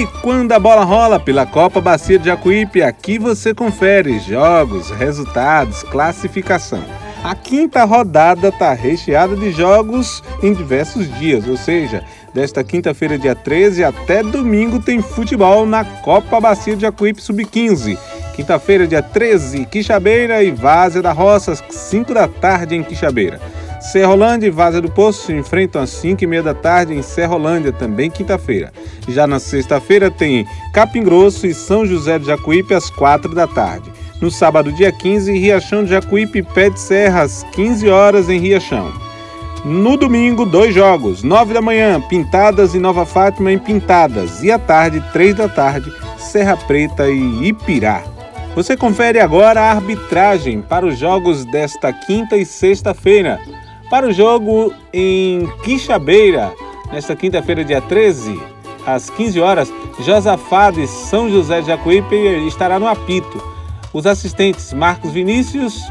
E quando a bola rola pela Copa Bacia de Jacuípe, aqui você confere jogos, resultados, classificação. A quinta rodada está recheada de jogos em diversos dias, ou seja, desta quinta-feira, dia 13, até domingo tem futebol na Copa Bacia de Jacuípe Sub-15. Quinta-feira, dia 13, Quixabeira e Várzea da Roça, 5 da tarde em Quixabeira. Serrolândia e Vaza do Poço se enfrentam às 5 e meia da tarde em Serrolândia, também quinta-feira. Já na sexta-feira tem Capim Grosso e São José de Jacuípe às 4 da tarde. No sábado, dia 15, Riachão de Jacuípe e Pé de Serra às 15 horas em Riachão. No domingo, dois jogos, 9 da manhã, Pintadas e Nova Fátima em Pintadas, e à tarde, 3 da tarde, Serra Preta e Ipirá. Você confere agora a arbitragem para os jogos desta quinta e sexta-feira. Para o jogo em Quixabeira, nesta quinta-feira, dia 13, às 15 horas, Josafá de São José de Jacuípe estará no apito. Os assistentes Marcos Vinícius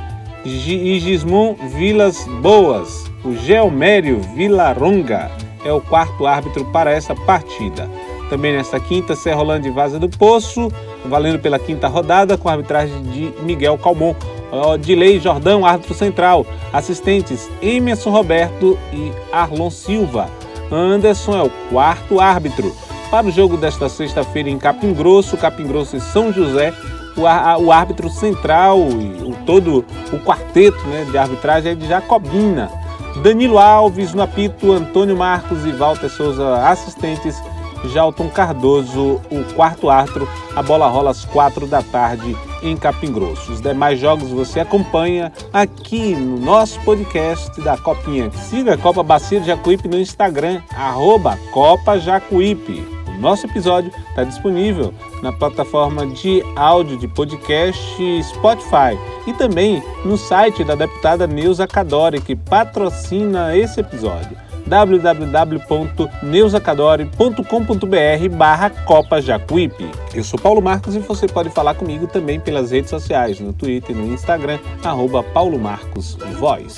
e Gismon Vilas Boas. O Geomério Vilaronga é o quarto árbitro para essa partida. Também nesta quinta, Serrolândia e Vaza do Poço, valendo pela quinta rodada, com a arbitragem de Miguel Calmon. Dilei Jordão, árbitro central. Assistentes Emerson Roberto e Arlon Silva. Anderson é o quarto árbitro. Para o jogo desta sexta-feira em Capim Grosso, Capim Grosso e São José, o, árbitro central, o, todo o quarteto né, de arbitragem é de Jacobina. Danilo Alves no apito, Antônio Marcos e Walter Souza assistentes Jalton Cardoso, o quarto árbitro. A bola rola às quatro da tarde em Capim Grosso. Os demais jogos você acompanha aqui no nosso podcast da Copinha. Siga a Copa Bacia de Jacuípe no Instagram, arroba Copa Jacuípe. O nosso episódio está disponível na plataforma de áudio de podcast Spotify e também no site da deputada Neuza Cadore, que patrocina esse episódio www.neusacadore.com.br barra Copa Jacuípe. Eu sou Paulo Marcos e você pode falar comigo também pelas redes sociais, no Twitter e no Instagram, arroba Paulo Marcos Voz.